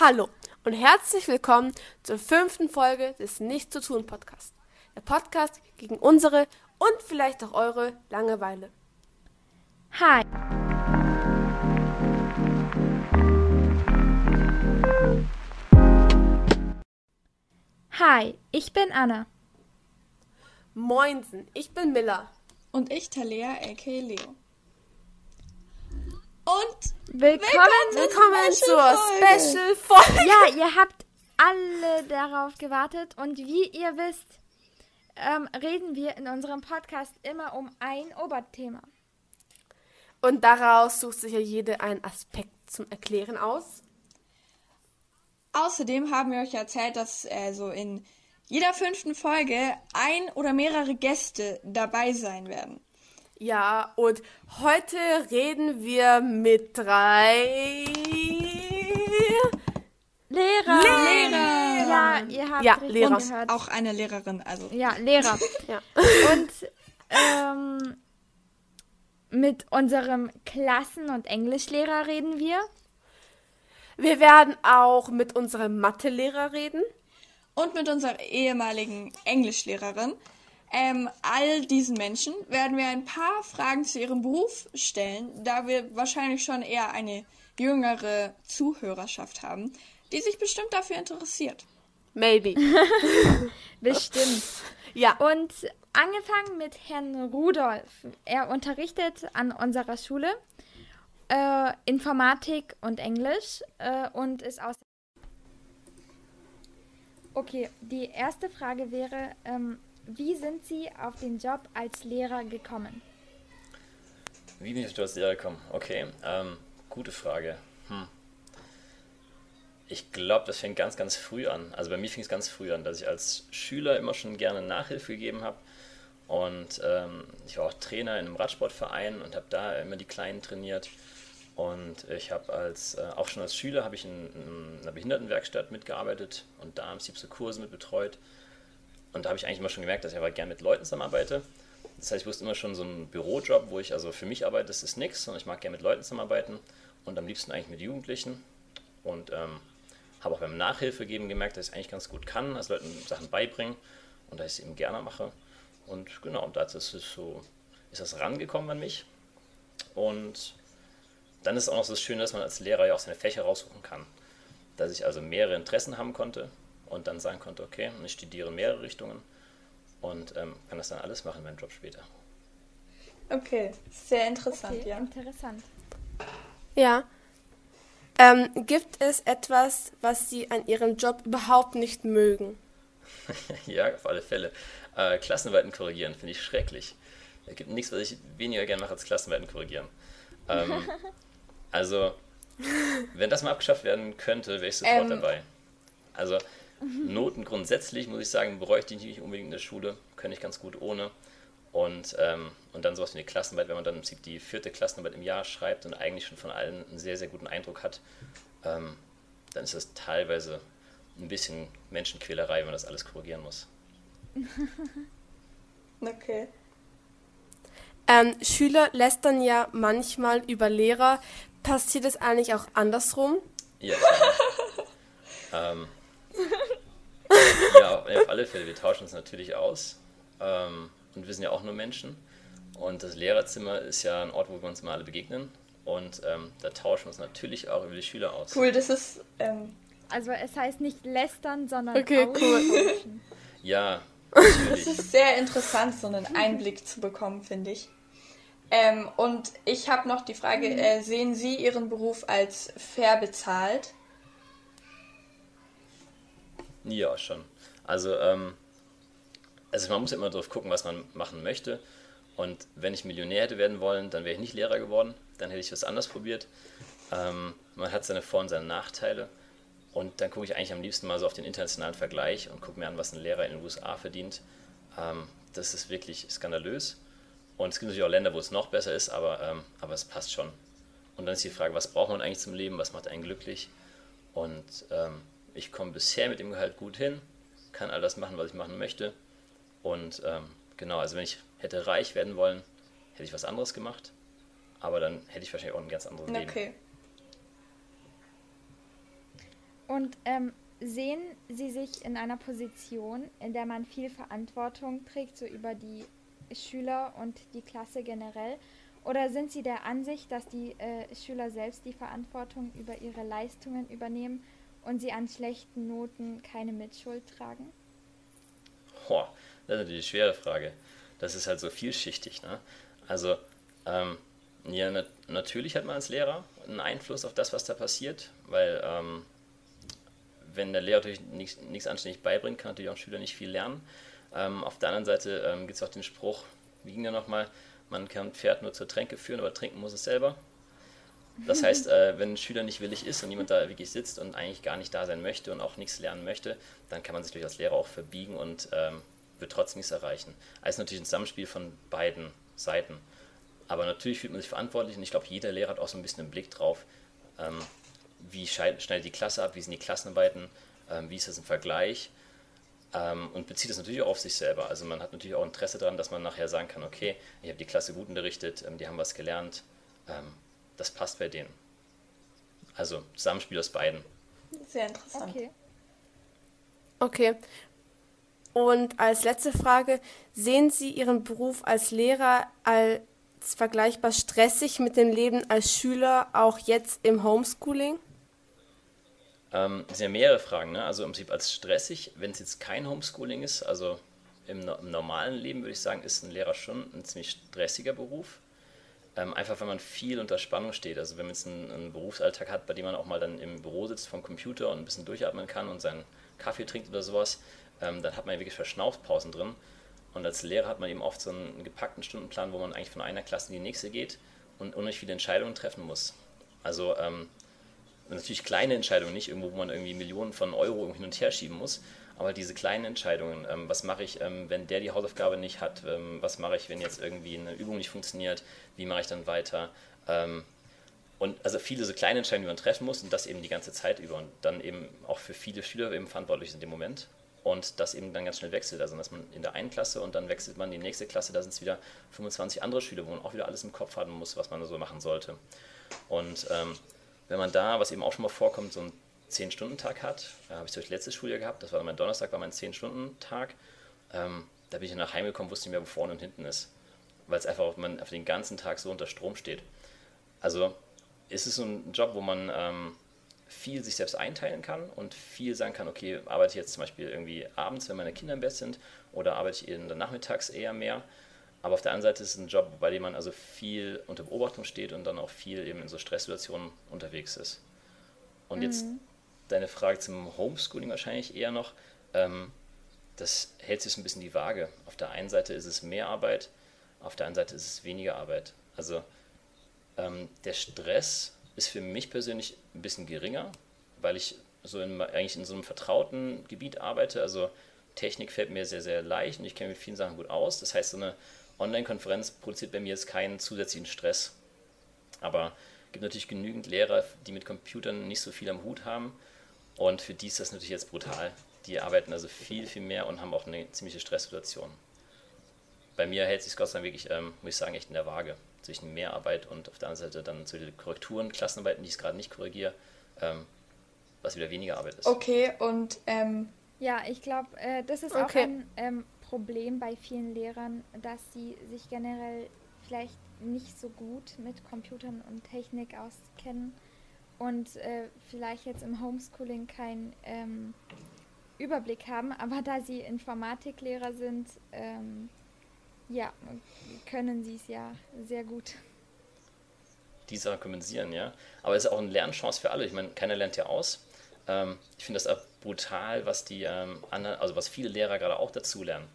Hallo und herzlich willkommen zur fünften Folge des Nichts zu tun Podcast. Der Podcast gegen unsere und vielleicht auch eure Langeweile. Hi. Hi, ich bin Anna. Moinsen, ich bin Miller. Und ich Talea, a.k. Leo. Und Willkommen, Willkommen zur Special Folge. Ja, ihr habt alle darauf gewartet und wie ihr wisst, ähm, reden wir in unserem Podcast immer um ein Oberthema. Und daraus sucht sich ja jede einen Aspekt zum Erklären aus. außerdem haben wir euch erzählt, dass äh, so in jeder fünften Folge ein oder mehrere Gäste dabei sein werden. Ja, und heute reden wir mit drei Lehrer. Lehrer. Ja, ihr habt Ja, Lehrer. gehört. Auch eine Lehrerin, also. Ja, Lehrer. Ja. Und ähm, mit unserem Klassen- und Englischlehrer reden wir. Wir werden auch mit unserem Mathelehrer reden. Und mit unserer ehemaligen Englischlehrerin. Ähm, all diesen Menschen werden wir ein paar Fragen zu ihrem Beruf stellen, da wir wahrscheinlich schon eher eine jüngere Zuhörerschaft haben, die sich bestimmt dafür interessiert. Maybe. Bestimmt. Ja. Und angefangen mit Herrn Rudolf. Er unterrichtet an unserer Schule äh, Informatik und Englisch äh, und ist aus. Okay, die erste Frage wäre, ähm, wie sind Sie auf den Job als Lehrer gekommen? Wie bin ich das Lehrer gekommen? Okay, ähm, gute Frage. Hm. Ich glaube, das fängt ganz, ganz früh an. Also bei mir fing es ganz früh an, dass ich als Schüler immer schon gerne Nachhilfe gegeben habe. Und ähm, ich war auch Trainer in einem Radsportverein und habe da immer die Kleinen trainiert. Und ich habe als, äh, auch schon als Schüler habe ich in, in einer Behindertenwerkstatt mitgearbeitet und da im Prinzip so Kurse mit betreut. Und da habe ich eigentlich immer schon gemerkt, dass ich aber gerne mit Leuten zusammenarbeite. Das heißt, ich wusste immer schon so einen Bürojob, wo ich also für mich arbeite, das ist nichts, sondern ich mag gerne mit Leuten zusammenarbeiten und am liebsten eigentlich mit Jugendlichen. Und ähm, habe auch beim Nachhilfe geben gemerkt, dass ich eigentlich ganz gut kann, also Leuten Sachen beibringen und dass ich es eben gerne mache. Und genau, und dazu ist es so, ist das rangekommen an mich. Und dann ist auch noch so das Schöne, dass man als Lehrer ja auch seine Fächer raussuchen kann. Dass ich also mehrere Interessen haben konnte und dann sagen konnte, okay, ich studiere mehrere Richtungen und ähm, kann das dann alles machen in meinem Job später. Okay, sehr interessant, Okay, ja. interessant. Ja. Ähm, gibt es etwas, was Sie an Ihrem Job überhaupt nicht mögen? ja, auf alle Fälle. Äh, Klassenarbeiten korrigieren finde ich schrecklich. Es gibt nichts, was ich weniger gerne mache als Klassenarbeiten korrigieren. Ähm, also, wenn das mal abgeschafft werden könnte, wäre ich sofort Ähm. dabei. Also, Noten grundsätzlich, muss ich sagen, bräuchte ich nicht unbedingt in der Schule. Könnte ich ganz gut ohne. Und, ähm, und dann sowas wie eine Klassenarbeit, wenn man dann im Prinzip die vierte Klassenarbeit im Jahr schreibt und eigentlich schon von allen einen sehr, sehr guten Eindruck hat, ähm, dann ist das teilweise ein bisschen Menschenquälerei, wenn man das alles korrigieren muss. Okay. Ähm, Schüler lästern ja manchmal über Lehrer. Passiert es eigentlich auch andersrum? Ja, ähm, ja, auf alle Fälle. Wir tauschen uns natürlich aus. Ähm, und wir sind ja auch nur Menschen. Und das Lehrerzimmer ist ja ein Ort, wo wir uns immer alle begegnen. Und ähm, da tauschen wir uns natürlich auch über die Schüler aus. Cool, das ist ähm, Also es heißt nicht lästern, sondern Okay, cool. Ja, Das ist sehr interessant, so einen Einblick zu bekommen, finde ich. Ähm, und ich habe noch die Frage, äh, sehen Sie Ihren Beruf als fair bezahlt? Ja, schon. Also, ähm, also man muss immer drauf gucken, was man machen möchte. Und wenn ich Millionär hätte werden wollen, dann wäre ich nicht Lehrer geworden. Dann hätte ich was anderes probiert. Ähm, man hat seine Vor- und seine Nachteile. Und dann gucke ich eigentlich am liebsten mal so auf den internationalen Vergleich und gucke mir an, was ein Lehrer in den USA verdient. Ähm, das ist wirklich skandalös. Und es gibt natürlich auch Länder, wo es noch besser ist, aber, ähm, aber es passt schon. Und dann ist die Frage, was braucht man eigentlich zum Leben, was macht einen glücklich? Und ähm, ich komme bisher mit dem Gehalt gut hin, kann all das machen, was ich machen möchte. Und ähm, genau, also wenn ich hätte reich werden wollen, hätte ich was anderes gemacht. Aber dann hätte ich wahrscheinlich auch ein ganz anderes Leben. Okay. Und ähm, sehen Sie sich in einer Position, in der man viel Verantwortung trägt, so über die Schüler und die Klasse generell? Oder sind Sie der Ansicht, dass die äh, Schüler selbst die Verantwortung über ihre Leistungen übernehmen und sie an schlechten Noten keine Mitschuld tragen? Boah, das ist natürlich eine schwere Frage. Das ist halt so vielschichtig. Ne? Also, ähm, ja, na natürlich hat man als Lehrer einen Einfluss auf das, was da passiert, weil ähm, wenn der Lehrer natürlich nichts anständig beibringt, kann natürlich auch ein Schüler nicht viel lernen. Ähm, auf der anderen Seite ähm, gibt es auch den Spruch, wie ging der nochmal, man kann Pferd nur zur Tränke führen, aber trinken muss es selber. Das heißt, äh, wenn ein Schüler nicht willig ist und jemand da wirklich sitzt und eigentlich gar nicht da sein möchte und auch nichts lernen möchte, dann kann man sich durch als Lehrer auch verbiegen und ähm, wird trotzdem nichts erreichen. Also natürlich ein Zusammenspiel von beiden Seiten. Aber natürlich fühlt man sich verantwortlich und ich glaube, jeder Lehrer hat auch so ein bisschen einen Blick drauf, ähm, wie schneidet die Klasse ab, wie sind die Klassenarbeiten, ähm, wie ist das im Vergleich ähm, und bezieht das natürlich auch auf sich selber. Also man hat natürlich auch Interesse daran, dass man nachher sagen kann, okay, ich habe die Klasse gut unterrichtet, ähm, die haben was gelernt, ähm, das passt bei denen. Also Zusammenspiel aus beiden. Sehr interessant. Okay. Okay. Und als letzte Frage, sehen Sie Ihren Beruf als Lehrer als vergleichbar stressig mit dem Leben als Schüler, auch jetzt im Homeschooling? Ähm, das sind ja mehrere Fragen. Ne? Also im Prinzip als stressig, wenn es jetzt kein Homeschooling ist, also im, im, normalen Leben würde ich sagen, ist ein Lehrer schon ein ziemlich stressiger Beruf. Ähm, einfach weil man viel unter Spannung steht. Also wenn man jetzt einen, einen, Berufsalltag hat, bei dem man auch mal dann im Büro sitzt vom Computer und ein bisschen durchatmen kann und seinen Kaffee trinkt oder sowas, ähm, dann hat man wirklich Verschnaufpausen drin. Und als Lehrer hat man eben oft so einen gepackten Stundenplan, wo man eigentlich von einer Klasse in die nächste geht und unheimlich viele Entscheidungen treffen muss. Also ähm, natürlich kleine Entscheidungen, nicht irgendwo, wo man irgendwie Millionen von Euro hin und her schieben muss, aber diese kleinen Entscheidungen, ähm, was mache ich, ähm, wenn der die Hausaufgabe nicht hat, ähm, was mache ich, wenn jetzt irgendwie eine Übung nicht funktioniert, wie mache ich dann weiter? Ähm, und also viele so kleine Entscheidungen, die man treffen muss und das eben die ganze Zeit über und dann eben auch für viele Schüler eben verantwortlich sind in dem Moment und das eben dann ganz schnell wechselt. Also dass man in der einen Klasse und dann wechselt man in die nächste Klasse, da sind es wieder 25 andere Schüler, wo man auch wieder alles im Kopf haben muss, was man so machen sollte. Und ähm, wenn man da, was eben auch schon mal vorkommt, so einen 10-Stunden-Tag hat, äh, habe ich durch letztes Schuljahr gehabt, das war mein Donnerstag, war mein 10-Stunden-Tag, ähm, da bin ich nach Hause gekommen, wusste nicht mehr, wo vorne und hinten ist. Weil es einfach, man auf den ganzen Tag so unter Strom steht. Also ist es so ein Job, wo man ähm, viel sich selbst einteilen kann und viel sagen kann, okay, arbeite ich jetzt zum Beispiel irgendwie abends, wenn meine Kinder im Bett sind, oder arbeite ich in der Nachmittags eher mehr. Aber auf der anderen Seite ist es ein Job, bei dem man also viel unter Beobachtung steht und dann auch viel eben in so Stresssituationen unterwegs ist. Und mhm. jetzt deine Frage zum Homeschooling wahrscheinlich eher noch. Ähm, das hält sich so ein bisschen die Waage. Auf der einen Seite ist es mehr Arbeit, auf der anderen Seite ist es weniger Arbeit. Also ähm, der Stress ist für mich persönlich ein bisschen geringer, weil ich so in, eigentlich in so einem vertrauten Gebiet arbeite. Also Technik fällt mir sehr, sehr leicht und ich kenne mit vielen Sachen gut aus. Das heißt, so eine Online-Konferenz produziert bei mir jetzt keinen zusätzlichen Stress. Aber es gibt natürlich genügend Lehrer, die mit Computern nicht so viel am Hut haben. Und für die ist das natürlich jetzt brutal. Die arbeiten also viel, viel mehr und haben auch eine ziemliche Stresssituation. Bei mir hält sich Gott sei Dank wirklich, ähm, muss ich sagen, echt in der Waage zwischen Mehrarbeit und auf der anderen Seite dann zu den Korrekturen, Klassenarbeiten, die ich gerade nicht korrigiere, ähm, was wieder weniger Arbeit ist. Okay, und ähm, ja, ich glaube, äh, das ist okay. auch ein ähm, Problem bei vielen Lehrern, dass sie sich generell vielleicht nicht so gut mit Computern und Technik auskennen und äh, vielleicht jetzt im Homeschooling keinen ähm, Überblick haben, aber da sie Informatiklehrer sind, ähm, ja, können sie es ja sehr gut. Die Sachen kompensieren, ja. Aber es ist auch eine Lernchance für alle. Ich meine, keiner lernt ja aus. Ähm, ich finde das brutal, was die ähm, anderen, also was viele Lehrer gerade auch dazulernen.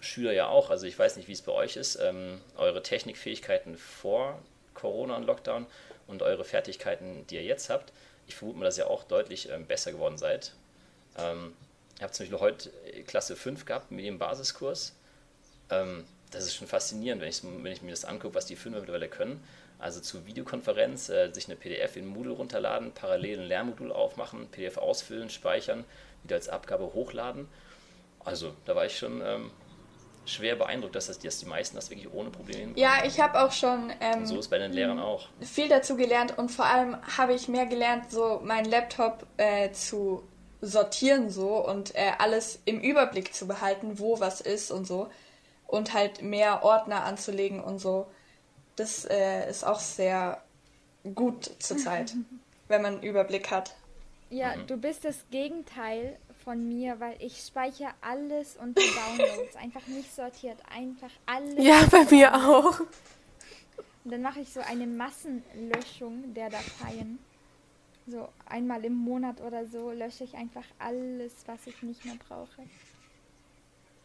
Schüler ja auch. Also ich weiß nicht, wie es bei euch ist. Ähm, eure Technikfähigkeiten vor Corona und Lockdown und eure Fertigkeiten, die ihr jetzt habt. Ich vermute mal, dass ihr auch deutlich ähm, besser geworden seid. Ähm, ich habe zum Beispiel heute Klasse 5 gehabt mit dem Basiskurs. Ähm, das ist schon faszinierend, wenn ich, wenn ich mir das angucke, was die Fünfer mittlerweile können. Also zur Videokonferenz, äh, sich eine PDF in Moodle runterladen, parallel ein Lernmodul aufmachen, PDF ausfüllen, speichern, wieder als Abgabe hochladen. Also da war ich schon ähm, schwer beeindruckt, dass, das, dass die meisten das wirklich ohne Probleme hinbekommen. Ja, ich habe auch schon. Ähm, so ist bei den Lehrern auch. Viel dazu gelernt und vor allem habe ich mehr gelernt, so meinen Laptop äh, zu sortieren so und äh, alles im Überblick zu behalten, wo was ist und so und halt mehr Ordner anzulegen und so. Das äh, ist auch sehr gut zurzeit, wenn man einen Überblick hat. Ja, mhm. du bist das Gegenteil von mir, weil ich speichere alles unter Downloads. einfach nicht sortiert, einfach alles. Ja, bei mir auch. Und dann mache ich so eine Massenlöschung der Dateien. So einmal im Monat oder so lösche ich einfach alles, was ich nicht mehr brauche.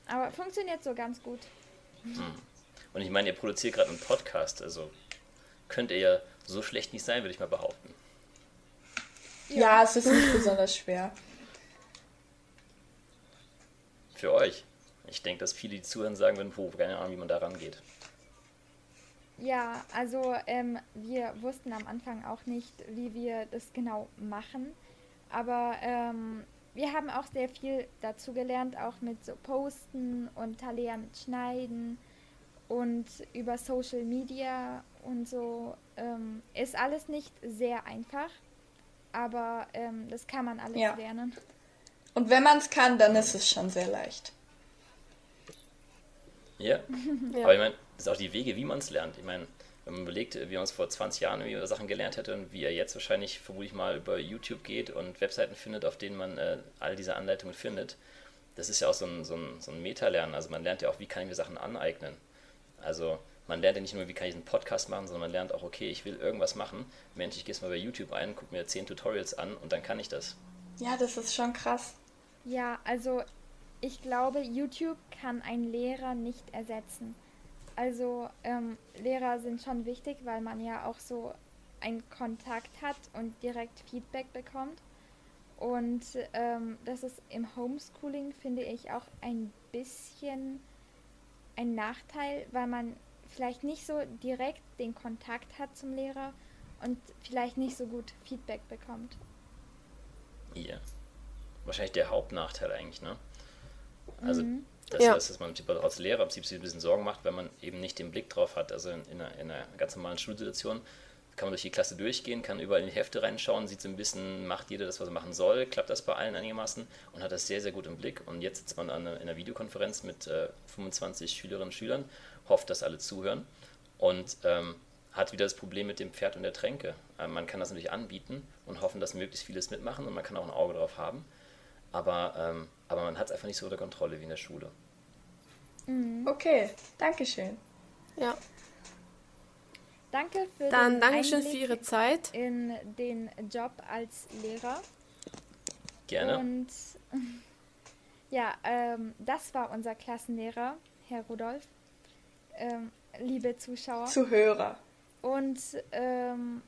Aber funktioniert so ganz gut. Hm. Und ich meine, ihr produziert gerade einen Podcast, also könnt ihr ja so schlecht nicht sein, würde ich mal behaupten. Ja, es ist nicht besonders schwer. Für euch. Ich denke, dass viele, die zuhören, sagen würden, puh, keine Ahnung, wie man da rangeht. Ja, also ähm, wir wussten am Anfang auch nicht, wie wir das genau machen. Aber ähm, wir haben auch sehr viel dazu gelernt, auch mit so Posten und Talea mit Schneiden und über Social Media und so. Ähm, ist alles nicht sehr einfach, aber ähm, das kann man alles ja. lernen. Und wenn man es kann, dann ist es schon sehr leicht. Ja, ja. aber ich meine, das sind auch die Wege, wie man es lernt. Ich meine, wenn man überlegt, wie man es vor 20 Jahren wie Sachen gelernt hätte und wie er jetzt wahrscheinlich vermutlich mal über YouTube geht und Webseiten findet, auf denen man äh, all diese Anleitungen findet, das ist ja auch so ein, so ein, so ein Meta-Lernen. Also man lernt ja auch, wie kann ich mir Sachen aneignen. Also man lernt ja nicht nur, wie kann ich einen Podcast machen, sondern man lernt auch, okay, ich will irgendwas machen. Mensch, ich gehe jetzt mal bei YouTube ein, gucke mir 10 Tutorials an und dann kann ich das. Ja, das ist schon krass. Ja, also ich glaube, YouTube kann ein Lehrer nicht ersetzen. Also ähm, Lehrer sind schon wichtig, weil man ja auch so einen Kontakt hat und direkt Feedback bekommt. Und ähm, das ist im Homeschooling, finde ich, auch ein bisschen ein Nachteil, weil man vielleicht nicht so direkt den Kontakt hat zum Lehrer und vielleicht nicht so gut Feedback bekommt. Ja. Wahrscheinlich der Hauptnachteil eigentlich, ne? Also mhm. das ja. heißt, dass man als Lehrer sich ein bisschen Sorgen macht, wenn man eben nicht den Blick drauf hat. Also in, in, einer, in einer ganz normalen Schulsituation kann man durch die Klasse durchgehen, kann überall in die Hefte reinschauen, sieht so ein bisschen, macht jeder das, was er machen soll, klappt das bei allen einigermaßen und hat das sehr, sehr gut im Blick. Und jetzt sitzt man an in einer Videokonferenz mit äh, 25 Schülerinnen und Schülern, hofft, dass alle zuhören und ähm, hat wieder das Problem mit dem Pferd und der Tränke. Äh, man kann das natürlich anbieten und hoffen, dass möglichst vieles mitmachen und man kann auch ein Auge drauf haben. Aber, ähm, aber man hat es einfach nicht so unter Kontrolle wie in der Schule. Mhm. Okay, danke schön. Ja. Danke für Dann Dankeschön für Ihre Zeit. In den Job als Lehrer. Gerne. Und ja, ähm, das war unser Klassenlehrer, Herr Rudolf. Ähm, liebe Zuschauer. Zuhörer. Und ähm,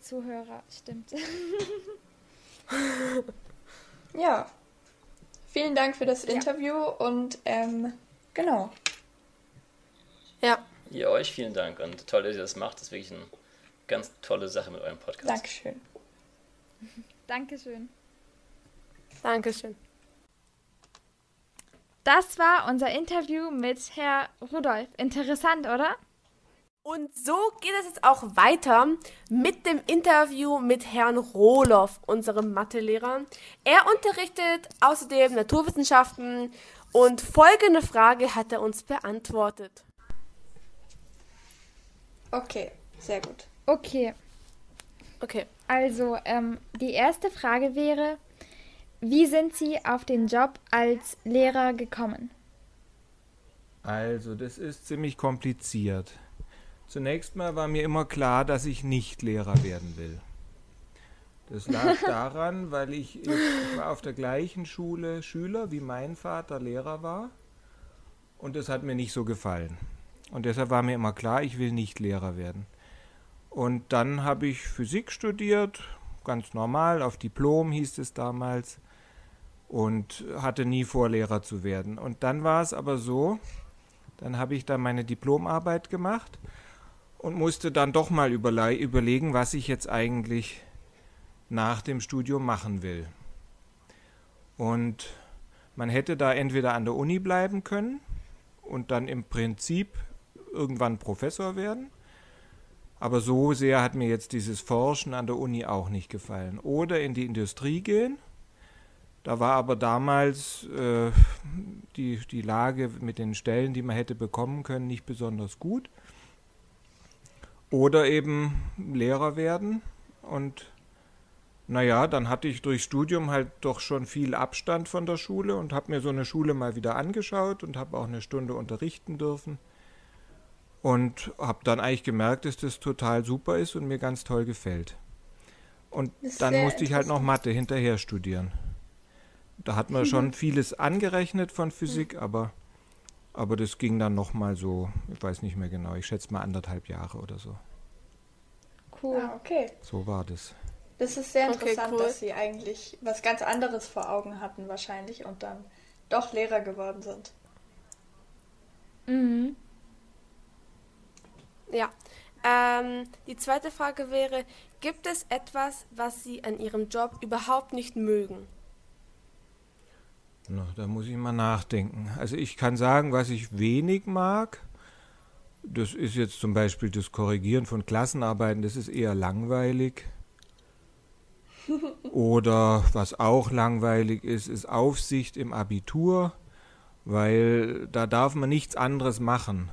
Zuhörer, stimmt. ja. Vielen Dank für das Interview ja. und ähm, genau. Ja. Ja, euch vielen Dank und toll, dass ihr das macht. Das ist wirklich eine ganz tolle Sache mit eurem Podcast. Dankeschön. Dankeschön. Dankeschön. Das war unser Interview mit Herr Rudolf. Interessant, oder? Und so geht es jetzt auch weiter mit dem Interview mit Herrn Rohloff, unserem Mathelehrer. Er unterrichtet außerdem Naturwissenschaften und folgende Frage hat er uns beantwortet. Okay, sehr gut. Okay. Okay. Also, ähm, die erste Frage wäre, wie sind Sie auf den Job als Lehrer gekommen? Also, das ist ziemlich kompliziert. Zunächst mal war mir immer klar, dass ich nicht Lehrer werden will. Das lag daran, weil ich, ich war auf der gleichen Schule Schüler, wie mein Vater Lehrer war. Und das hat mir nicht so gefallen. Und deshalb war mir immer klar, ich will nicht Lehrer werden. Und dann habe ich Physik studiert, ganz normal, auf Diplom hieß es damals, und hatte nie vor, Lehrer zu werden. Und dann war es aber so, dann habe ich da meine Diplomarbeit gemacht und musste dann doch mal überlegen, was ich jetzt eigentlich nach dem Studium machen will. Und man hätte da entweder an der Uni bleiben können und dann im Prinzip irgendwann Professor werden. Aber so sehr hat mir jetzt dieses Forschen an der Uni auch nicht gefallen. Oder in die Industrie gehen. Da war aber damals äh, die, die Lage mit den Stellen, die man hätte bekommen können, nicht besonders gut. Oder eben Lehrer werden. Und naja, dann hatte ich durch Studium halt doch schon viel Abstand von der Schule und habe mir so eine Schule mal wieder angeschaut und habe auch eine Stunde unterrichten dürfen. Und habe dann eigentlich gemerkt, dass das total super ist und mir ganz toll gefällt. Und dann musste ich halt noch Mathe hinterher studieren. Da hat man schon vieles angerechnet von Physik, aber, aber das ging dann nochmal so, ich weiß nicht mehr genau, ich schätze mal anderthalb Jahre oder so. Cool. Ah, okay. So war das. Das ist sehr interessant, okay, cool. dass Sie eigentlich was ganz anderes vor Augen hatten wahrscheinlich und dann doch Lehrer geworden sind. Mhm. Ja. Ähm, die zweite Frage wäre, gibt es etwas, was Sie an Ihrem Job überhaupt nicht mögen? Na, da muss ich mal nachdenken. Also ich kann sagen, was ich wenig mag. Das ist jetzt zum Beispiel das Korrigieren von Klassenarbeiten, das ist eher langweilig. Oder was auch langweilig ist, ist Aufsicht im Abitur, weil da darf man nichts anderes machen.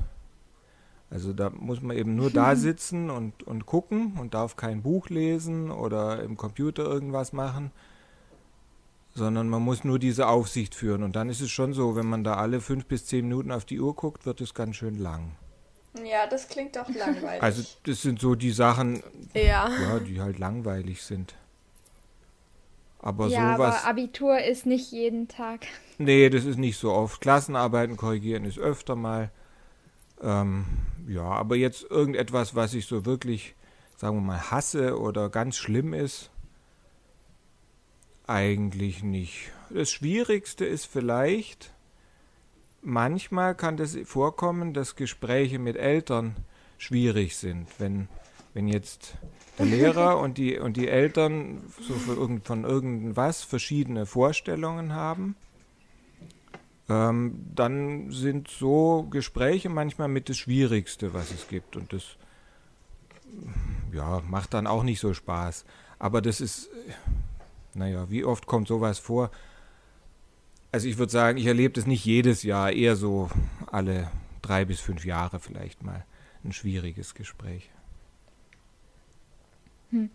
Also da muss man eben nur da sitzen und, und gucken und darf kein Buch lesen oder im Computer irgendwas machen, sondern man muss nur diese Aufsicht führen. Und dann ist es schon so, wenn man da alle fünf bis zehn Minuten auf die Uhr guckt, wird es ganz schön lang. Ja, das klingt doch langweilig. Also das sind so die Sachen, ja. ja die halt langweilig sind. Aber ja, sowas. Aber Abitur ist nicht jeden Tag. Nee, das ist nicht so oft. Klassenarbeiten korrigieren ist öfter mal. Ähm, ja, aber jetzt irgendetwas, was ich so wirklich, sagen wir mal, hasse oder ganz schlimm ist, eigentlich nicht. Das Schwierigste ist vielleicht, manchmal kann das vorkommen, dass Gespräche mit Eltern schwierig sind. Wenn, wenn jetzt der Lehrer und die, und die Eltern so von irgendwas verschiedene Vorstellungen haben ähm, dann sind so Gespräche manchmal mit das Schwierigste, was es gibt. Und das ja, macht dann auch nicht so Spaß. Aber das ist, naja, wie oft kommt sowas vor? Also ich würde sagen, ich erlebe das nicht jedes Jahr, eher so alle drei bis fünf Jahre vielleicht mal ein schwieriges Gespräch. Hm.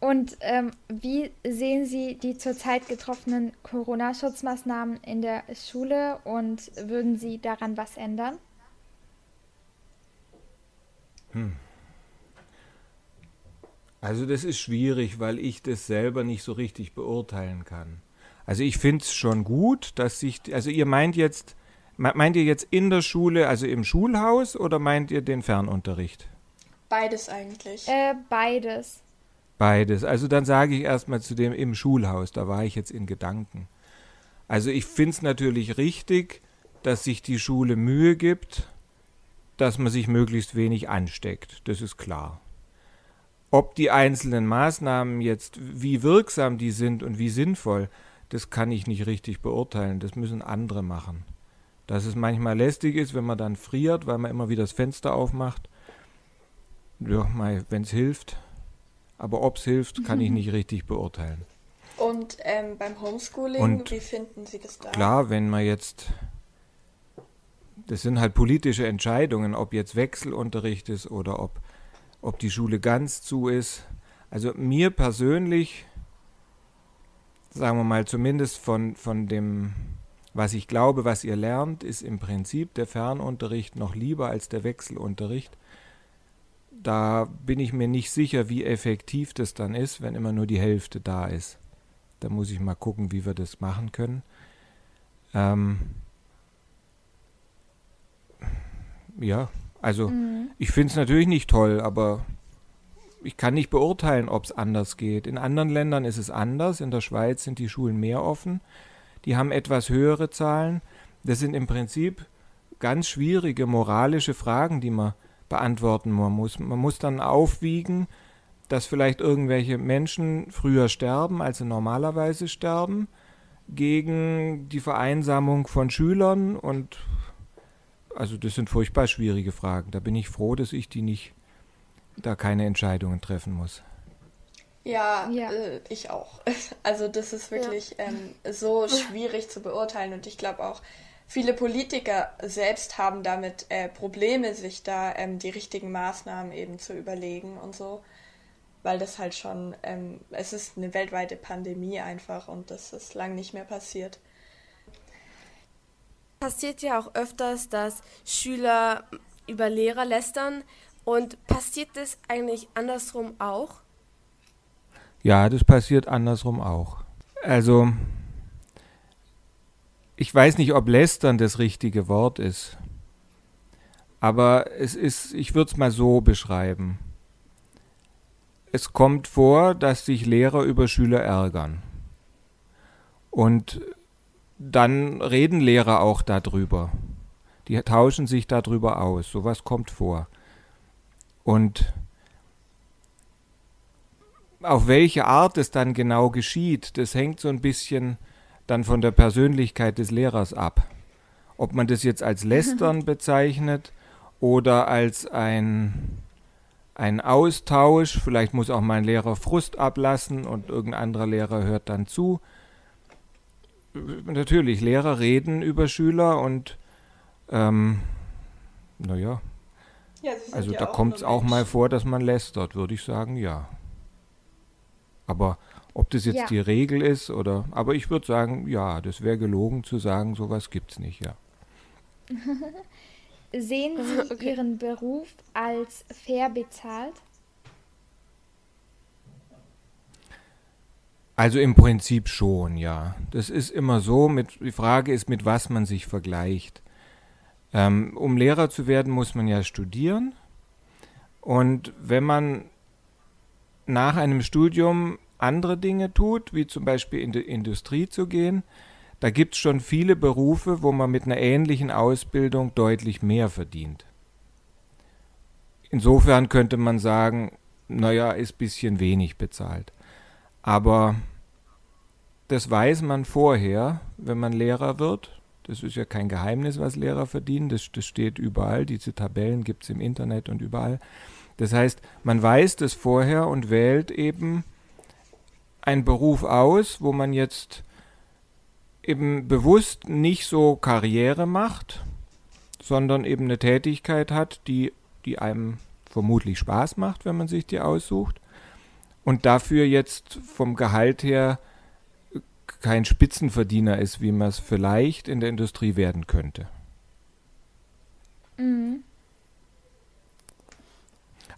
Und ähm, wie sehen Sie die zurzeit getroffenen Corona-Schutzmaßnahmen in der Schule und würden Sie daran was ändern? Hm. Also das ist schwierig, weil ich das selber nicht so richtig beurteilen kann. Also ich finde es schon gut, dass sich, also ihr meint jetzt, meint ihr jetzt in der Schule, also im Schulhaus oder meint ihr den Fernunterricht? Beides eigentlich. Äh, beides. Beides. Also dann sage ich erstmal zu dem im Schulhaus, da war ich jetzt in Gedanken. Also ich finde es natürlich richtig, dass sich die Schule Mühe gibt, dass man sich möglichst wenig ansteckt. Das ist klar. Ob die einzelnen Maßnahmen jetzt, wie wirksam die sind und wie sinnvoll, das kann ich nicht richtig beurteilen. Das müssen andere machen. Dass es manchmal lästig ist, wenn man dann friert, weil man immer wieder das Fenster aufmacht. Ja, wenn es hilft, aber ob es hilft, kann ich nicht richtig beurteilen. Und ähm, beim Homeschooling, Und wie finden Sie das da? Klar, wenn man jetzt, das sind halt politische Entscheidungen, ob jetzt Wechselunterricht ist oder ob, ob die Schule ganz zu ist. Also mir persönlich, sagen wir mal, zumindest von, von dem, was ich glaube, was ihr lernt, ist im Prinzip der Fernunterricht noch lieber als der Wechselunterricht da bin ich mir nicht sicher, wie effektiv das dann ist, wenn immer nur die Hälfte da ist. Da muss ich mal gucken, wie wir das machen können. Ähm ja, also mhm. ich finde es natürlich nicht toll, aber ich kann nicht beurteilen, ob es anders geht. In anderen Ländern ist es anders. In der Schweiz sind die Schulen mehr offen. Die haben etwas höhere Zahlen. Das sind im Prinzip ganz schwierige moralische Fragen, die man beantworten muss. Man muss dann aufwiegen, dass vielleicht irgendwelche Menschen früher sterben, als sie normalerweise sterben, gegen die Vereinsamung von Schülern und also das sind furchtbar schwierige Fragen. Da bin ich froh, dass ich die nicht, da keine Entscheidungen treffen muss. Ja, ja. Äh, ich auch. Also das ist wirklich ja. ähm, so schwierig zu beurteilen und ich glaube auch, viele Politiker selbst haben damit äh, Probleme, sich da ähm, die richtigen Maßnahmen eben zu überlegen und so, weil das halt schon, ähm, es ist eine weltweite Pandemie einfach und das ist lang nicht mehr passiert. Passiert ja auch öfters, dass Schüler über Lehrer lästern und passiert das eigentlich andersrum auch? Ja, das passiert andersrum auch. Also, ich weiß nicht, ob lästern das richtige Wort ist. Aber es ist, ich würde es mal so beschreiben. Es kommt vor, dass sich Lehrer über Schüler ärgern. Und dann reden Lehrer auch darüber. Die tauschen sich darüber aus. Sowas kommt vor. Und auf welche Art es dann genau geschieht, das hängt so ein bisschen dann von der Persönlichkeit des Lehrers ab. Ob man das jetzt als Lästern bezeichnet oder als ein, ein Austausch, vielleicht muss auch mein Lehrer Frust ablassen und irgendein anderer Lehrer hört dann zu. Natürlich, Lehrer reden über Schüler und ähm, naja, ja, also da kommt es auch mal vor, dass man lästert, würde ich sagen, ja. Aber ob das jetzt ja. die Regel ist oder. Aber ich würde sagen, ja, das wäre gelogen zu sagen, sowas gibt es nicht, ja. Sehen Sie okay. Ihren Beruf als fair bezahlt? Also im Prinzip schon, ja. Das ist immer so. Mit, die Frage ist, mit was man sich vergleicht. Ähm, um Lehrer zu werden, muss man ja studieren. Und wenn man nach einem Studium andere Dinge tut, wie zum Beispiel in die Industrie zu gehen, da gibt es schon viele Berufe, wo man mit einer ähnlichen Ausbildung deutlich mehr verdient. Insofern könnte man sagen, naja, ist ein bisschen wenig bezahlt. Aber das weiß man vorher, wenn man Lehrer wird. Das ist ja kein Geheimnis, was Lehrer verdienen. Das, das steht überall. Diese Tabellen gibt es im Internet und überall. Das heißt, man weiß das vorher und wählt eben einen Beruf aus, wo man jetzt eben bewusst nicht so Karriere macht, sondern eben eine Tätigkeit hat, die, die einem vermutlich Spaß macht, wenn man sich die aussucht. Und dafür jetzt vom Gehalt her kein Spitzenverdiener ist, wie man es vielleicht in der Industrie werden könnte. Mhm.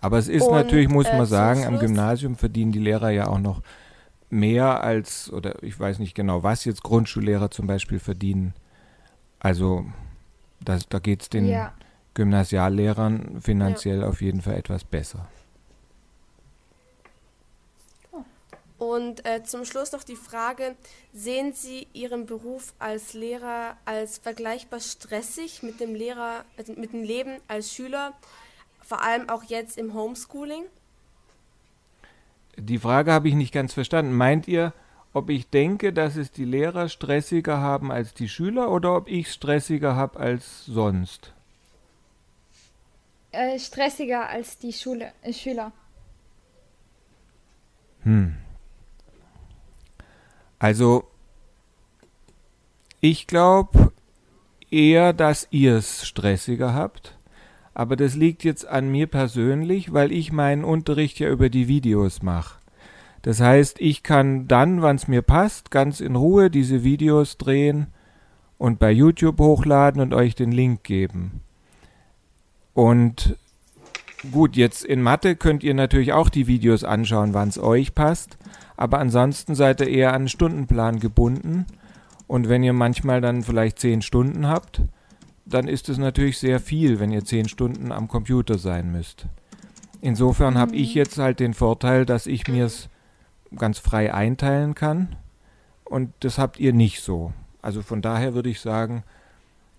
Aber es ist Und, natürlich, muss äh, man sagen, am Gymnasium verdienen die Lehrer ja auch noch mehr als, oder ich weiß nicht genau, was jetzt Grundschullehrer zum Beispiel verdienen. Also das, da geht es den ja. Gymnasiallehrern finanziell ja. auf jeden Fall etwas besser. Und äh, zum Schluss noch die Frage, sehen Sie Ihren Beruf als Lehrer als vergleichbar stressig mit dem Lehrer, mit dem Leben als Schüler? vor allem auch jetzt im Homeschooling? Die Frage habe ich nicht ganz verstanden. Meint ihr, ob ich denke, dass es die Lehrer stressiger haben als die Schüler oder ob ich stressiger habe als sonst? Äh, stressiger als die Schule, äh, Schüler. Hm. Also, ich glaube eher, dass ihr es stressiger habt aber das liegt jetzt an mir persönlich, weil ich meinen Unterricht ja über die Videos mache. Das heißt, ich kann dann, wann es mir passt, ganz in Ruhe diese Videos drehen und bei YouTube hochladen und euch den Link geben. Und gut, jetzt in Mathe könnt ihr natürlich auch die Videos anschauen, wann es euch passt, aber ansonsten seid ihr eher an einen Stundenplan gebunden. Und wenn ihr manchmal dann vielleicht zehn Stunden habt, dann ist es natürlich sehr viel, wenn ihr zehn Stunden am Computer sein müsst. Insofern habe ich mhm. jetzt halt den Vorteil, dass ich mir es ganz frei einteilen kann und das habt ihr nicht so. Also von daher würde ich sagen,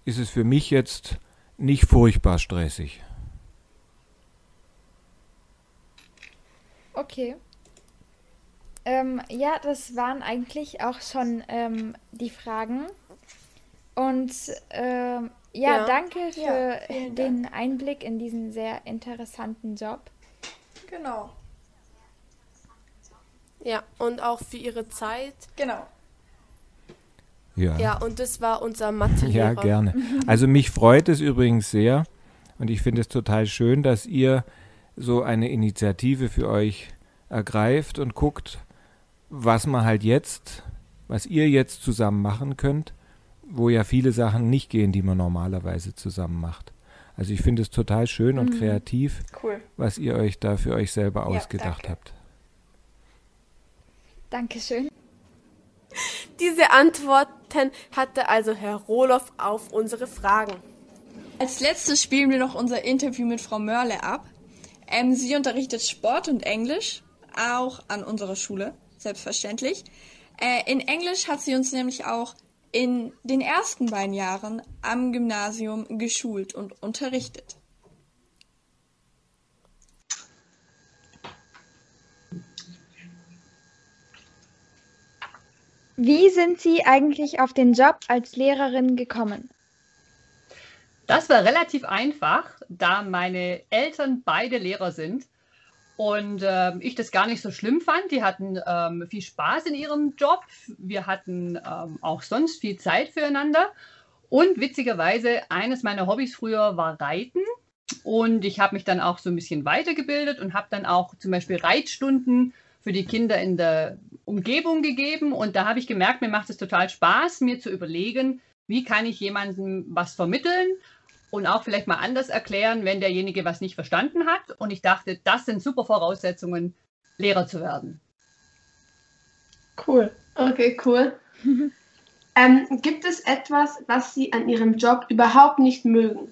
ist es für mich jetzt nicht furchtbar stressig. Okay. Ähm, ja, das waren eigentlich auch schon ähm, die Fragen. Und ähm, Ja, ja. danke für ja, den Dank. Einblick in diesen sehr interessanten Job. Genau. Ja, und auch für Ihre Zeit. Genau. Ja. Ja, und das war unser Mathelehrer. Ja, gerne. Also mich freut es übrigens sehr und ich finde es total schön, dass ihr so eine Initiative für euch ergreift und guckt, was man halt jetzt, was ihr jetzt zusammen machen könnt, wo ja viele Sachen nicht gehen, die man normalerweise zusammen macht. Also ich finde es total schön und mhm. kreativ, cool. was ihr euch da für euch selber ja, ausgedacht danke. habt. Dankeschön. Diese Antworten hatte also Herr Roloff auf unsere Fragen. Als letztes spielen wir noch unser Interview mit Frau Mörle ab. Ähm, sie unterrichtet Sport und Englisch, auch an unserer Schule, selbstverständlich. Äh, in Englisch hat sie uns nämlich auch in den ersten beiden Jahren am Gymnasium geschult und unterrichtet. Wie sind Sie eigentlich auf den Job als Lehrerin gekommen? Das war relativ einfach, da meine Eltern beide Lehrer sind und äh, ich das gar nicht so schlimm fand. Die hatten ähm, viel Spaß in ihrem Job. Wir hatten ähm, auch sonst viel Zeit füreinander. Und witzigerweise, eines meiner Hobbys früher war Reiten. Und ich habe mich dann auch so ein bisschen weitergebildet und habe dann auch zum Beispiel Reitstunden für die Kinder in der Umgebung gegeben. Und da habe ich gemerkt, mir macht es total Spaß, mir zu überlegen, wie kann ich jemandem was vermitteln und auch vielleicht mal anders erklären, wenn derjenige was nicht verstanden hat. Und ich dachte, das sind super Voraussetzungen, Lehrer zu werden. Cool. Okay, cool. ähm, gibt es etwas, was Sie an Ihrem Job überhaupt nicht mögen?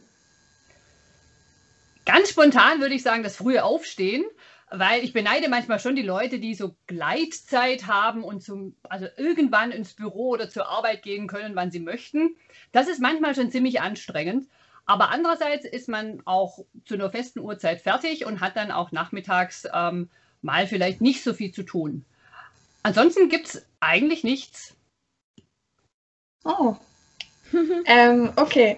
Ganz spontan würde ich sagen, das frühe Aufstehen weil ich beneide manchmal schon die Leute, die so Gleitzeit haben und zum, also irgendwann ins Büro oder zur Arbeit gehen können, wann sie möchten. Das ist manchmal schon ziemlich anstrengend. Aber andererseits ist man auch zu einer festen Uhrzeit fertig und hat dann auch nachmittags ähm, mal vielleicht nicht so viel zu tun. Ansonsten gibt es eigentlich nichts. Oh. ähm, okay.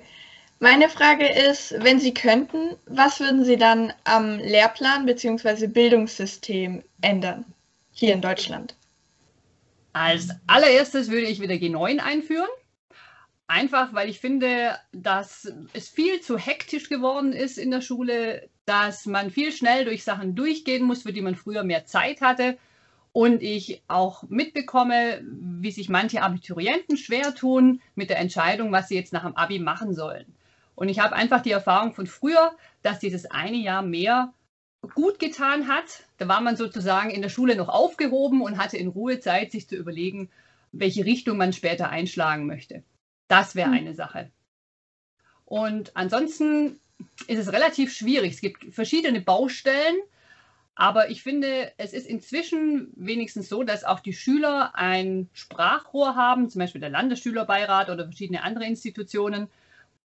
Meine Frage ist, wenn Sie könnten, was würden Sie dann am Lehrplan bzw. Bildungssystem ändern hier in Deutschland? Als allererstes würde ich wieder G9 einführen. Einfach, weil ich finde, dass es viel zu hektisch geworden ist in der Schule, dass man viel schnell durch Sachen durchgehen muss, für die man früher mehr Zeit hatte. Und ich auch mitbekomme, wie sich manche Abiturienten schwer tun mit der Entscheidung, was sie jetzt nach dem Abi machen sollen. Und ich habe einfach die Erfahrung von früher, dass dieses eine Jahr mehr gut getan hat. Da war man sozusagen in der Schule noch aufgehoben und hatte in Ruhe Zeit, sich zu überlegen, welche Richtung man später einschlagen möchte. Das wäre hm. eine Sache. Und ansonsten ist es relativ schwierig. Es gibt verschiedene Baustellen, aber ich finde, es ist inzwischen wenigstens so, dass auch die Schüler ein Sprachrohr haben, zum Beispiel der Landesschülerbeirat oder verschiedene andere Institutionen,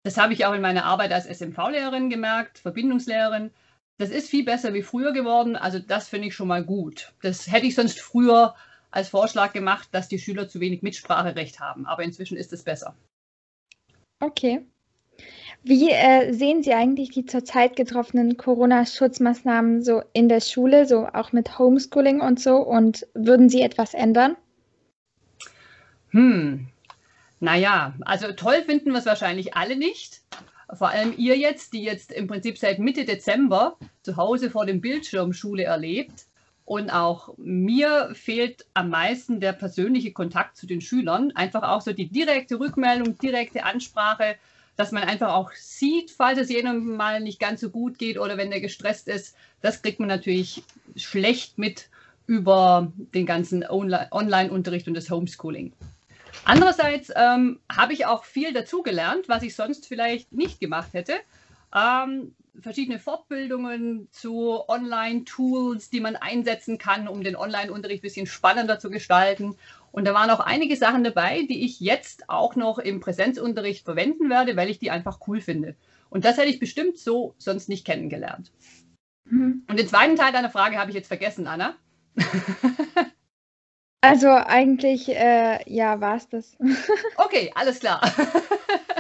das habe ich auch in meiner Arbeit als SMV-Lehrerin gemerkt, Verbindungslehrerin. Das ist viel besser wie früher geworden. Also das finde ich schon mal gut. Das hätte ich sonst früher als Vorschlag gemacht, dass die Schüler zu wenig Mitspracherecht haben. Aber inzwischen ist es besser. Okay. Wie äh, sehen Sie eigentlich die zurzeit getroffenen Corona-Schutzmaßnahmen so in der Schule, so auch mit Homeschooling und so? Und würden Sie etwas ändern? Hm, naja, also toll finden wir es wahrscheinlich alle nicht. Vor allem ihr jetzt, die jetzt im Prinzip seit Mitte Dezember zu Hause vor dem Bildschirm Schule erlebt. Und auch mir fehlt am meisten der persönliche Kontakt zu den Schülern. Einfach auch so die direkte Rückmeldung, direkte Ansprache, dass man einfach auch sieht, falls es jedem mal nicht ganz so gut geht oder wenn er gestresst ist. Das kriegt man natürlich schlecht mit über den ganzen Online-Unterricht und das Homeschooling. Andererseits ähm, habe ich auch viel dazugelernt, was ich sonst vielleicht nicht gemacht hätte. Ähm, verschiedene Fortbildungen zu Online-Tools, die man einsetzen kann, um den Online-Unterricht ein bisschen spannender zu gestalten. Und da waren auch einige Sachen dabei, die ich jetzt auch noch im Präsenzunterricht verwenden werde, weil ich die einfach cool finde. Und das hätte ich bestimmt so sonst nicht kennengelernt. Mhm. Und den zweiten Teil deiner Frage habe ich jetzt vergessen, Anna. Also eigentlich, äh, ja, war es das. Okay, alles klar.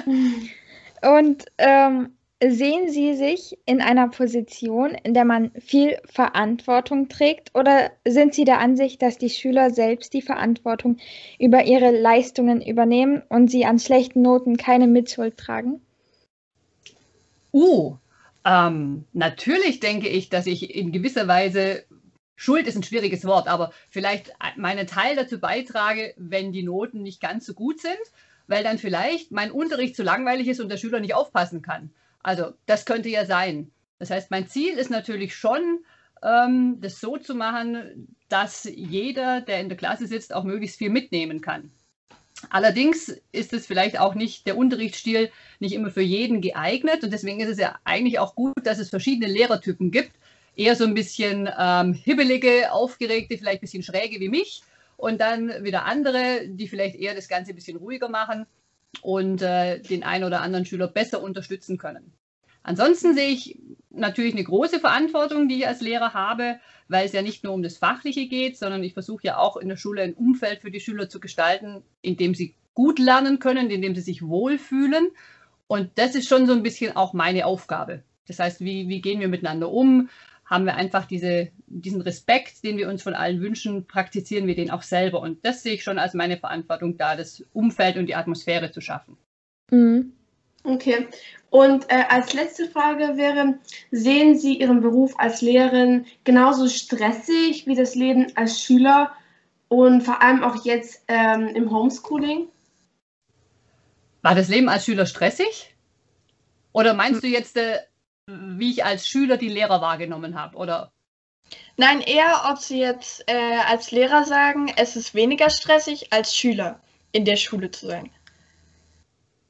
Und ähm, sehen Sie sich in einer Position, in der man viel Verantwortung trägt, oder sind Sie der Ansicht, dass die Schüler selbst die Verantwortung über ihre Leistungen übernehmen und sie an schlechten Noten keine Mitschuld tragen? Uh, ähm, natürlich denke ich, dass ich in gewisser Weise Schuld ist ein schwieriges Wort, aber vielleicht meinen Teil dazu beitrage, wenn die Noten nicht ganz so gut sind, weil dann vielleicht mein Unterricht zu langweilig ist und der Schüler nicht aufpassen kann. Also das könnte ja sein. Das heißt, mein Ziel ist natürlich schon, ähm, das so zu machen, dass jeder, der in der Klasse sitzt, auch möglichst viel mitnehmen kann. Allerdings ist es vielleicht auch nicht der Unterrichtsstil nicht immer für jeden geeignet und deswegen ist es ja eigentlich auch gut, dass es verschiedene Lehrertypen gibt. Eher so ein bisschen ähm, hibbelige, aufgeregte, vielleicht ein bisschen schräge wie mich und dann wieder andere, die vielleicht eher das Ganze ein bisschen ruhiger machen und äh, den einen oder anderen Schüler besser unterstützen können. Ansonsten sehe ich natürlich eine große Verantwortung, die ich als Lehrer habe, weil es ja nicht nur um das Fachliche geht, sondern ich versuche ja auch in der Schule ein Umfeld für die Schüler zu gestalten, in dem sie gut lernen können, in dem sie sich wohlfühlen. Und das ist schon so ein bisschen auch meine Aufgabe. Das heißt, wie, wie gehen wir miteinander um? haben wir einfach diese, diesen Respekt, den wir uns von allen wünschen, praktizieren wir den auch selber. Und das sehe ich schon als meine Verantwortung da, das Umfeld und die Atmosphäre zu schaffen. Mhm. Okay. Und äh, als letzte Frage wäre, sehen Sie Ihren Beruf als Lehrerin genauso stressig wie das Leben als Schüler und vor allem auch jetzt ähm, im Homeschooling? War das Leben als Schüler stressig? Oder meinst du jetzt äh, wie ich als Schüler die Lehrer wahrgenommen habe, oder? Nein, eher, ob Sie jetzt äh, als Lehrer sagen, es ist weniger stressig als Schüler in der Schule zu sein.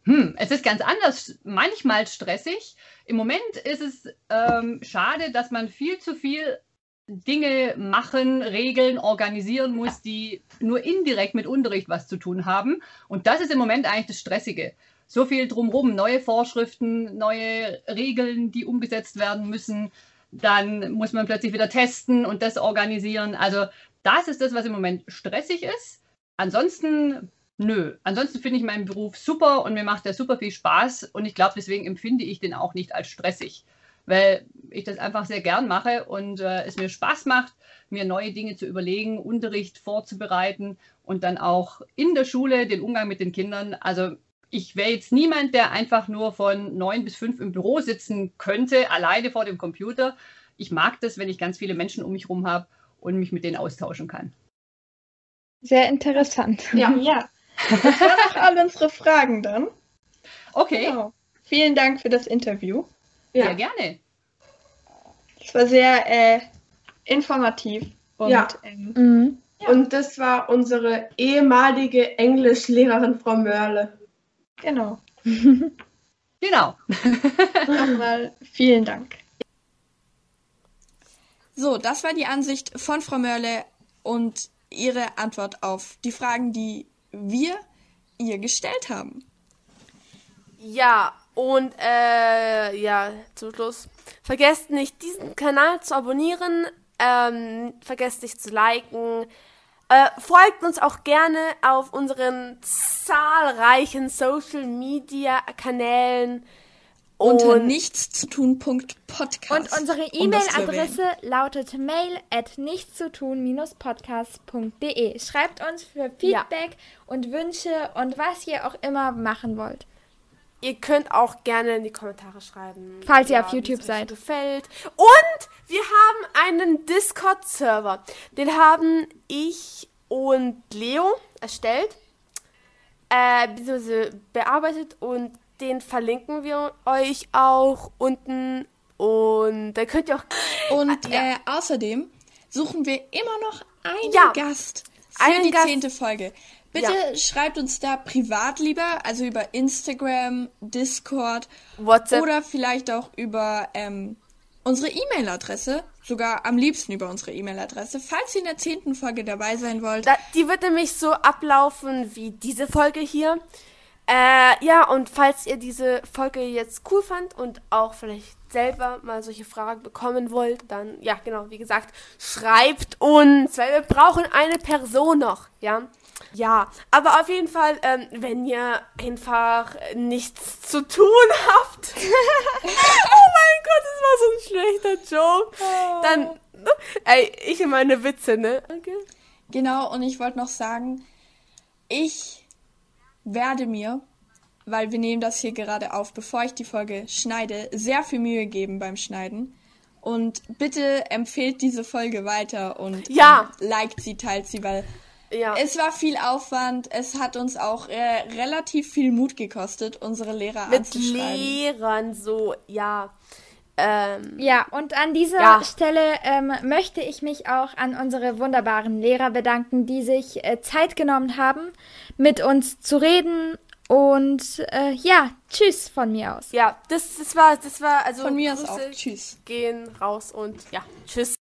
Hm, es ist ganz anders, manchmal stressig. Im Moment ist es ähm, schade, dass man viel zu viel Dinge machen, regeln, organisieren muss, die nur indirekt mit Unterricht was zu tun haben. Und das ist im Moment eigentlich das Stressige so viel drumherum, neue Vorschriften, neue Regeln, die umgesetzt werden müssen. Dann muss man plötzlich wieder testen und das organisieren. Also das ist das, was im Moment stressig ist. Ansonsten, nö. Ansonsten finde ich meinen Beruf super und mir macht der super viel Spaß. Und ich glaube, deswegen empfinde ich den auch nicht als stressig, weil ich das einfach sehr gern mache und äh, es mir Spaß macht, mir neue Dinge zu überlegen, Unterricht vorzubereiten und dann auch in der Schule den Umgang mit den Kindern. Also ich wäre jetzt niemand, der einfach nur von neun bis fünf im Büro sitzen könnte, alleine vor dem Computer. Ich mag das, wenn ich ganz viele Menschen um mich herum habe und mich mit denen austauschen kann. Sehr interessant. Ja, ja. Das waren auch alle unsere Fragen dann. Okay. Genau. Vielen Dank für das Interview. Ja, sehr gerne. Es war sehr äh, informativ. Und, ja. Ähm, mhm. ja. und das war unsere ehemalige Englischlehrerin Frau Mörle. Genau. genau. Nochmal vielen Dank. So, das war die Ansicht von Frau Mörle und ihre Antwort auf die Fragen, die wir ihr gestellt haben. Ja, und äh, ja, zum Schluss. Vergesst nicht, diesen Kanal zu abonnieren. Ähm, vergesst nicht zu liken. Äh, folgt uns auch gerne auf unseren zahlreichen Social Media Kanälen. Unter nichtszutun.podcast. Und unsere E-Mail-Adresse lautet mail at nichtszutun-podcast.de. Schreibt uns für Feedback ja. und Wünsche und was ihr auch immer machen wollt. Ihr könnt auch gerne in die Kommentare schreiben. Falls ihr auf YouTube seid. Gefällt. Und wir haben einen Discord-Server. Den haben ich und Leo erstellt, äh, beziehungsweise bearbeitet und den verlinken wir euch auch unten. Und da könnt ihr auch. Und ja. äh, außerdem suchen wir immer noch einen ja, Gast für einen die zehnte Folge. Bitte ja. schreibt uns da privat lieber, also über Instagram, Discord WhatsApp. oder vielleicht auch über ähm, unsere E-Mail-Adresse, sogar am liebsten über unsere E-Mail-Adresse, falls ihr in der zehnten Folge dabei sein wollt. Da, die wird nämlich so ablaufen wie diese Folge hier. Äh, ja, und falls ihr diese Folge jetzt cool fand und auch vielleicht selber mal solche Fragen bekommen wollt, dann, ja, genau, wie gesagt, schreibt uns, weil wir brauchen eine Person noch, ja. Ja, aber auf jeden Fall, ähm, wenn ihr einfach nichts zu tun habt. oh mein Gott, das war so ein schlechter Joke. Dann, ey, ich und meine Witze, ne? Okay. Genau, und ich wollte noch sagen, ich werde mir, weil wir nehmen das hier gerade auf, bevor ich die Folge schneide, sehr viel Mühe geben beim Schneiden. Und bitte empfehlt diese Folge weiter und ja. liked sie, teilt sie, weil ja. Es war viel Aufwand. Es hat uns auch äh, relativ viel Mut gekostet, unsere Lehrer Mit anzuschreiben. Lehrern so, ja. Ähm, ja, und an dieser ja. Stelle ähm, möchte ich mich auch an unsere wunderbaren Lehrer bedanken, die sich äh, Zeit genommen haben, mit uns zu reden. Und äh, ja, tschüss von mir aus. Ja, das, das war, das war, also von mir aus auch. Tschüss. Gehen raus und ja, tschüss.